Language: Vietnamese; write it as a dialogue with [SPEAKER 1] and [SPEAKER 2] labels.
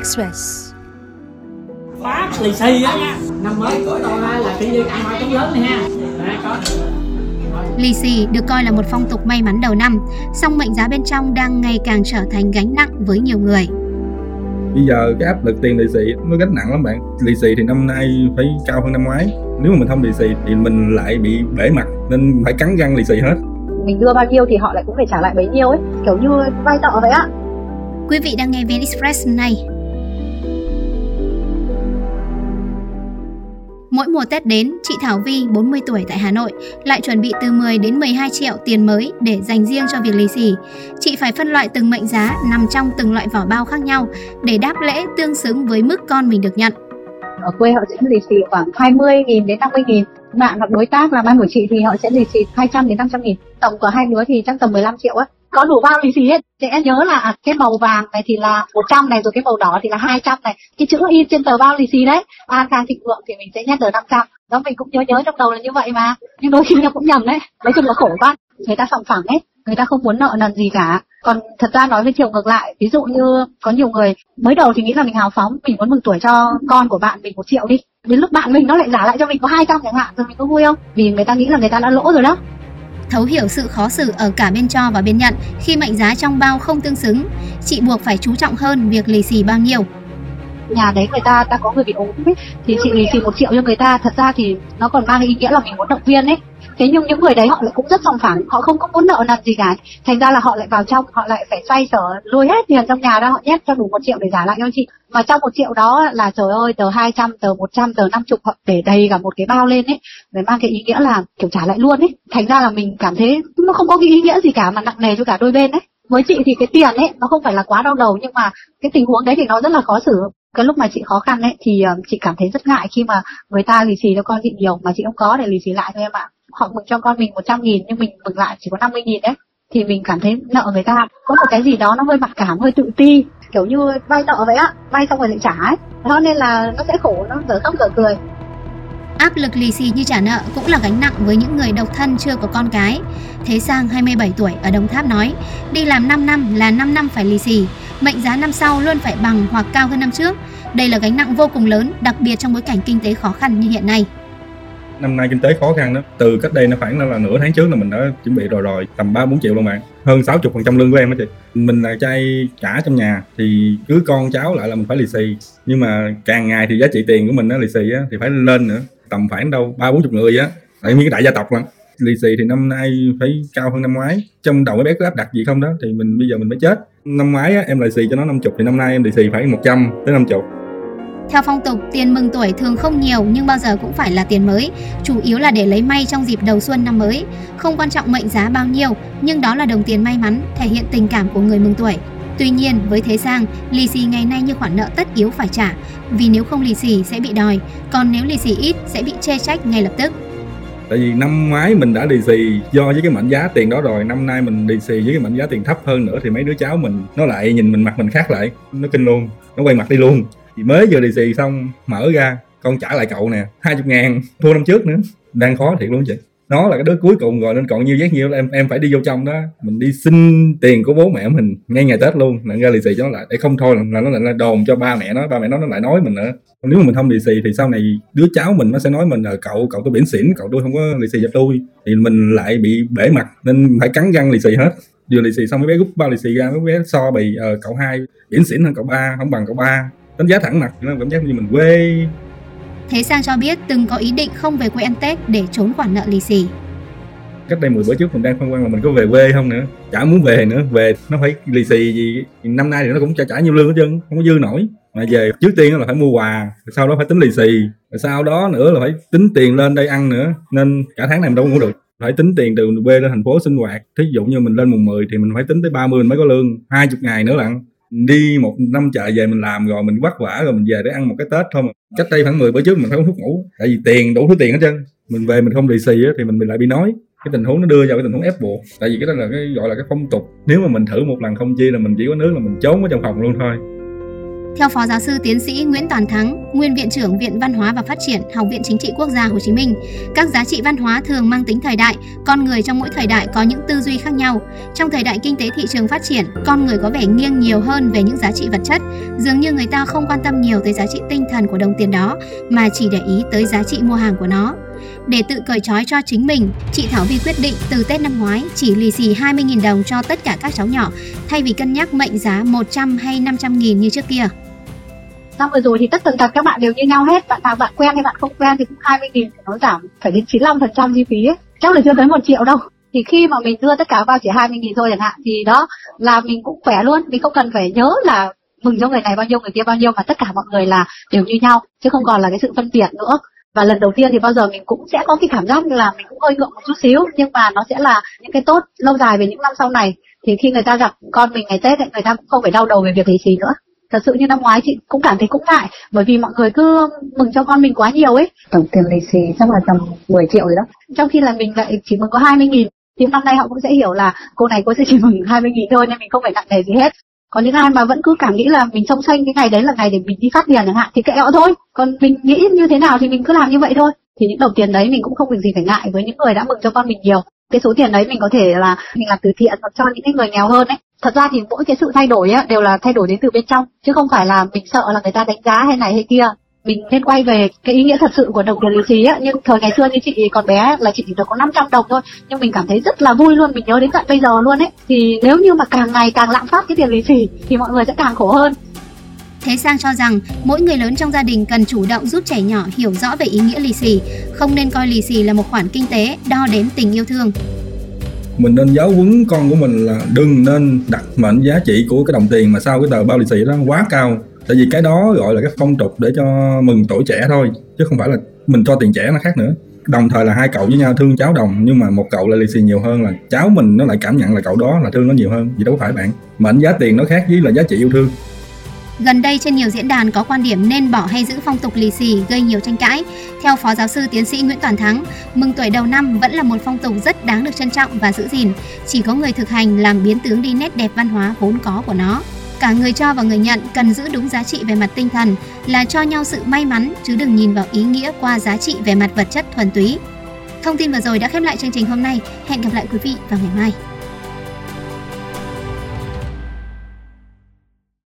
[SPEAKER 1] Express.
[SPEAKER 2] Phát lì xì á. Nha Năm mới của tôi là tự nhiên ăn hoa trống lớn này ha. Đấy, có.
[SPEAKER 3] Lì xì được coi là một phong tục may mắn đầu năm, song mệnh giá bên trong đang ngày càng trở thành gánh nặng với nhiều người.
[SPEAKER 4] bây giờ cái áp lực tiền lì xì nó gánh nặng lắm bạn. Lì xì thì năm nay phải cao hơn năm ngoái. Nếu mà mình không lì xì thì mình lại bị bể mặt nên phải cắn răng lì xì hết.
[SPEAKER 5] Mình đưa bao nhiêu thì họ lại cũng phải trả lại bấy nhiêu ấy kiểu như vay nợ vậy á.
[SPEAKER 3] Quý vị đang nghe VN Express hôm nay. Mỗi mùa Tết đến, chị Thảo Vi, 40 tuổi tại Hà Nội, lại chuẩn bị từ 10 đến 12 triệu tiền mới để dành riêng cho việc lì xì. Chị phải phân loại từng mệnh giá nằm trong từng loại vỏ bao khác nhau để đáp lễ tương xứng với mức con mình được nhận.
[SPEAKER 5] ở quê họ sẽ lì xì khoảng 20 nghìn đến 50 nghìn bạn hoặc đối tác làm ăn của chị thì họ sẽ lì xì 200 đến 500 nghìn tổng của hai đứa thì chắc tầm 15 triệu á có đủ bao lì xì hết. Sẽ nhớ là cái màu vàng này thì là 100 này, rồi cái màu đỏ thì là 200 này. Cái chữ in trên tờ bao lì xì đấy. An khang thịnh vượng thì mình sẽ nhét tờ 500 đó, mình cũng nhớ nhớ trong đầu là như vậy mà. Nhưng đôi khi nó cũng nhầm đấy. Nói chung là khổ quá. Người ta sòng phẳng ấy người ta không muốn nợ nần gì cả. Còn thật ra nói với chiều ngược lại, ví dụ như có nhiều người mới đầu thì nghĩ là mình hào phóng, mình muốn mừng tuổi cho con của bạn mình một triệu đi. Đến lúc bạn mình nó lại giả lại cho mình có 200 chẳng hạn, rồi mình có vui không? Vì người ta nghĩ là người ta đã lỗ rồi đó.
[SPEAKER 3] Thấu hiểu sự khó xử ở cả bên cho và bên nhận khi mệnh giá trong bao không tương xứng, chị buộc phải chú trọng hơn việc lì xì bao nhiêu
[SPEAKER 5] nhà đấy người ta ta có người bị ốm ấy, thì chị lì xì một triệu cho người ta. Thật ra thì nó còn mang ý nghĩa là mình muốn động viên ấy. Thế nhưng những người đấy họ lại cũng rất sòng phẳng, họ không có muốn nợ nần gì cả. Thành ra là họ lại vào trong, họ lại phải xoay sở, lôi hết tiền trong nhà ra, họ nhét cho đủ một triệu để trả lại cho chị. Mà trong một triệu đó là trời ơi, tờ 200 tờ 100 tờ 50 họ để đầy cả một cái bao lên ấy, để mang cái ý nghĩa là, kiểu, trả lại luôn ấy. Thành ra là mình cảm thấy nó không có cái ý nghĩa gì cả, mà nặng nề cho cả đôi bên ấy. Với chị thì cái tiền ấy, nó không phải là quá đau đầu, nhưng mà cái tình huống đấy thì nó rất là khó xử cái lúc mà chị khó khăn ấy thì uh, chị cảm thấy rất ngại khi mà người ta lì xì cho con chị nhiều mà chị không có để lì xì lại thôi em ạ. Họ mừng cho con mình 100 nghìn nhưng mình mừng lại chỉ có 50 nghìn đấy. Thì mình cảm thấy nợ người ta có một cái gì đó nó hơi mặc cảm hơi tự ti kiểu như vay nợ vậy á vay xong rồi lại trả ấy. Đó nên là nó sẽ khổ nó dở khóc dở cười.
[SPEAKER 3] Áp lực lì xì như trả nợ cũng là gánh nặng với những người độc thân chưa có con cái. Thế Sang 27 tuổi ở Đồng Tháp nói, đi làm 5 năm là 5 năm phải lì xì, mệnh giá năm sau luôn phải bằng hoặc cao hơn năm trước. Đây là gánh nặng vô cùng lớn, đặc biệt trong bối cảnh kinh tế khó khăn như hiện nay.
[SPEAKER 4] năm nay kinh tế khó khăn đó từ cách đây nó khoảng là nửa tháng trước là mình đã chuẩn bị rồi rồi tầm ba bốn triệu luôn bạn. Hơn 60 phần trăm lương của em đó chị. Mình là trai cả trong nhà thì cứ con cháu lại là mình phải lì xì. Nhưng mà càng ngày thì giá trị tiền của mình nó lì xì á thì phải lên nữa tầm khoảng đâu ba bốn chục người á. Tại vì cái đại gia tộc lắm lì xì thì năm nay phải cao hơn năm ngoái trong đầu mấy bé có áp đặt gì không đó thì mình bây giờ mình mới chết năm ngoái á, em lì xì cho nó 50 thì năm nay em lì xì phải 100 tới 50
[SPEAKER 3] Theo phong tục, tiền mừng tuổi thường không nhiều nhưng bao giờ cũng phải là tiền mới, chủ yếu là để lấy may trong dịp đầu xuân năm mới. Không quan trọng mệnh giá bao nhiêu, nhưng đó là đồng tiền may mắn, thể hiện tình cảm của người mừng tuổi. Tuy nhiên, với Thế Sang, lì xì ngày nay như khoản nợ tất yếu phải trả, vì nếu không lì xì sẽ bị đòi, còn nếu lì xì ít sẽ bị chê trách ngay lập tức
[SPEAKER 4] tại vì năm ngoái mình đã lì xì do với cái mệnh giá tiền đó rồi. Năm nay mình lì xì với cái mệnh giá tiền thấp hơn nữa thì mấy đứa cháu mình, nó lại nhìn mình, mặt mình khác lại. Nó kinh luôn, nó quay mặt đi luôn. Thì mới vừa lì xì xong, mở ra, con trả lại cậu nè, hai chục ngàn. Thua năm trước nữa. Đang khó thiệt luôn chị nó là cái đứa cuối cùng rồi nên còn nhiêu giác nhiêu là em em phải đi vô trong đó. Mình đi xin tiền của bố mẹ mình ngay ngày tết luôn. Nặng ra lì xì cho nó lại. Để không thôi là nó lại là đồn cho ba mẹ nó. Ba mẹ nó nó lại nói mình nữa. Nếu mà mình không lì xì thì sau này đứa cháu mình nó sẽ nói mình là cậu cậu tôi biển xỉn cậu tôi không có lì xì cho tôi. Thì mình lại bị bể mặt nên phải cắn răng lì xì hết. Vừa lì xì xong mấy bé rút bao lì xì ra mấy bé so bì ờ, cậu hai biển xỉn hơn cậu ba không bằng cậu ba. Đánh giá thẳng mặt nó cảm giác như mình quê.
[SPEAKER 3] Thế Sang cho biết từng có ý định không về quê ăn Tết để trốn khoản nợ lì xì.
[SPEAKER 4] cách đây 10 bữa trước mình đang phân vân là mình có về quê không nữa, chả muốn về nữa. Về nó phải lì xì gì, năm nay thì nó cũng trả trả nhiêu lương hết trơn, không có dư nổi. Mà về trước tiên là phải mua quà sau đó phải tính lì xì sau đó nữa là phải tính tiền lên đây ăn nữa. Nên cả tháng này mình đâu có ngủ được. Phải tính tiền từ quê lên thành phố sinh hoạt. Thí dụ như mình lên mùng 10 thì mình phải tính tới 30 mình mới có lương 20 ngày nữa lận đi một năm chợ về mình làm rồi mình vất vả rồi mình về để ăn một cái tết thôi mà. Cách đây khoảng 10 bữa trước mình phải uống thuốc ngủ tại vì tiền đủ thứ tiền hết trơn. Mình về mình không lì xì á, thì mình lại bị nói. Cái tình huống nó đưa vào cái tình huống ép buộc. Tại vì cái đó là cái gọi là cái phong tục. Nếu mà mình thử một lần không chi là mình chỉ có nước là mình trốn ở trong phòng luôn thôi.
[SPEAKER 3] Theo Phó Giáo sư Tiến sĩ Nguyễn Toàn Thắng, nguyên Viện trưởng Viện Văn hóa và Phát triển Học viện Chính trị Quốc gia Hồ Chí Minh, các giá trị văn hóa thường mang tính thời đại, con người trong mỗi thời đại có những tư duy khác nhau. Trong thời đại kinh tế thị trường phát triển, con người có vẻ nghiêng nhiều hơn về những giá trị vật chất, dường như người ta không quan tâm nhiều tới giá trị tinh thần của đồng tiền đó mà chỉ để ý tới giá trị mua hàng của nó. Để tự cởi trói cho chính mình, chị Thảo Vi quyết định từ Tết năm ngoái chỉ lì xì 20.000 đồng cho tất cả các cháu nhỏ, thay vì cân nhắc mệnh giá 100 hay 500 nghìn như trước kia.
[SPEAKER 5] Năm vừa rồi thì tất tần tật các bạn đều như nhau hết, bạn nào bạn quen hay bạn không quen thì cũng 20 nghìn nó giảm phải đến 95% chi phí ấy. Chắc là chưa tới một triệu đâu. Thì khi mà mình đưa tất cả vào chỉ 20 nghìn thôi chẳng hạn thì đó là mình cũng khỏe luôn, mình không cần phải nhớ là mừng cho người này bao nhiêu người kia bao nhiêu mà tất cả mọi người là đều như nhau chứ không còn là cái sự phân biệt nữa. Và lần đầu tiên thì bao giờ mình cũng sẽ có cái cảm giác là mình cũng hơi ngượng một chút xíu nhưng mà nó sẽ là những cái tốt lâu dài về những năm sau này. Thì khi người ta gặp con mình ngày tết thì người ta cũng không phải đau đầu về việc lì xì nữa thật sự như năm ngoái chị cũng cảm thấy cũng ngại bởi vì mọi người cứ mừng cho con mình quá nhiều ấy.
[SPEAKER 1] Tổng tiền lì xì chắc là tầm 10 triệu rồi đó.
[SPEAKER 5] Trong khi là mình lại chỉ mừng có 20 nghìn thì năm nay họ cũng sẽ hiểu là cô này cô sẽ chỉ mừng 20 nghìn thôi nên mình không phải nặng nề gì hết. Còn những ai mà vẫn cứ cảm nghĩ là mình song xanh cái ngày đấy là ngày để mình đi phát tiền chẳng hạn thì kệ họ thôi. Còn mình nghĩ như thế nào thì mình cứ làm như vậy thôi. Thì những đồng tiền đấy mình cũng không việc gì phải ngại với những người đã mừng cho con mình nhiều. Cái số tiền đấy mình có thể là mình làm từ thiện hoặc cho những cái người nghèo hơn ấy thật ra thì mỗi cái sự thay đổi á, đều là thay đổi đến từ bên trong chứ không phải là mình sợ là người ta đánh giá hay này hay kia. Mình nên quay về cái ý nghĩa thật sự của đồng tiền lì xì á nhưng thời ngày xưa như chị còn bé là chị chỉ được có 500 đồng thôi nhưng mình cảm thấy rất là vui luôn mình nhớ đến tận bây giờ luôn ấy. Thì nếu như mà càng ngày càng lạm phát cái tiền lì xì thì mọi người sẽ càng khổ hơn.
[SPEAKER 3] Thế Sang cho rằng mỗi người lớn trong gia đình cần chủ động giúp trẻ nhỏ hiểu rõ về ý nghĩa lì xì, không nên coi lì xì là một khoản kinh tế đo đếm tình yêu thương
[SPEAKER 4] mình nên giáo huấn con của mình là đừng nên đặt mệnh giá trị của cái đồng tiền mà sau cái tờ bao lì xì đó quá cao. Tại vì cái đó gọi là cái phong tục để cho mừng tuổi trẻ thôi, chứ không phải là mình cho tiền trẻ nó khác nữa. Đồng thời là hai cậu với nhau thương cháu đồng, nhưng mà một cậu là lì xì nhiều hơn là cháu mình nó lại cảm nhận là cậu đó là thương nó nhiều hơn gì đâu phải bạn. Mệnh giá tiền nó khác với là giá trị yêu thương.
[SPEAKER 3] Gần đây trên nhiều diễn đàn có quan điểm nên bỏ hay giữ phong tục lì xì gây nhiều tranh cãi. Theo Phó Giáo sư Tiến sĩ Nguyễn Toàn Thắng, mừng tuổi đầu năm vẫn là một phong tục rất đáng được trân trọng và giữ gìn. Chỉ có người thực hành làm biến tướng đi nét đẹp văn hóa vốn có của nó. Cả người cho và người nhận cần giữ đúng giá trị về mặt tinh thần là cho nhau sự may mắn chứ đừng nhìn vào ý nghĩa qua giá trị về mặt vật chất thuần túy. Thông tin vừa rồi đã khép lại chương trình hôm nay. Hẹn gặp lại quý vị vào ngày mai.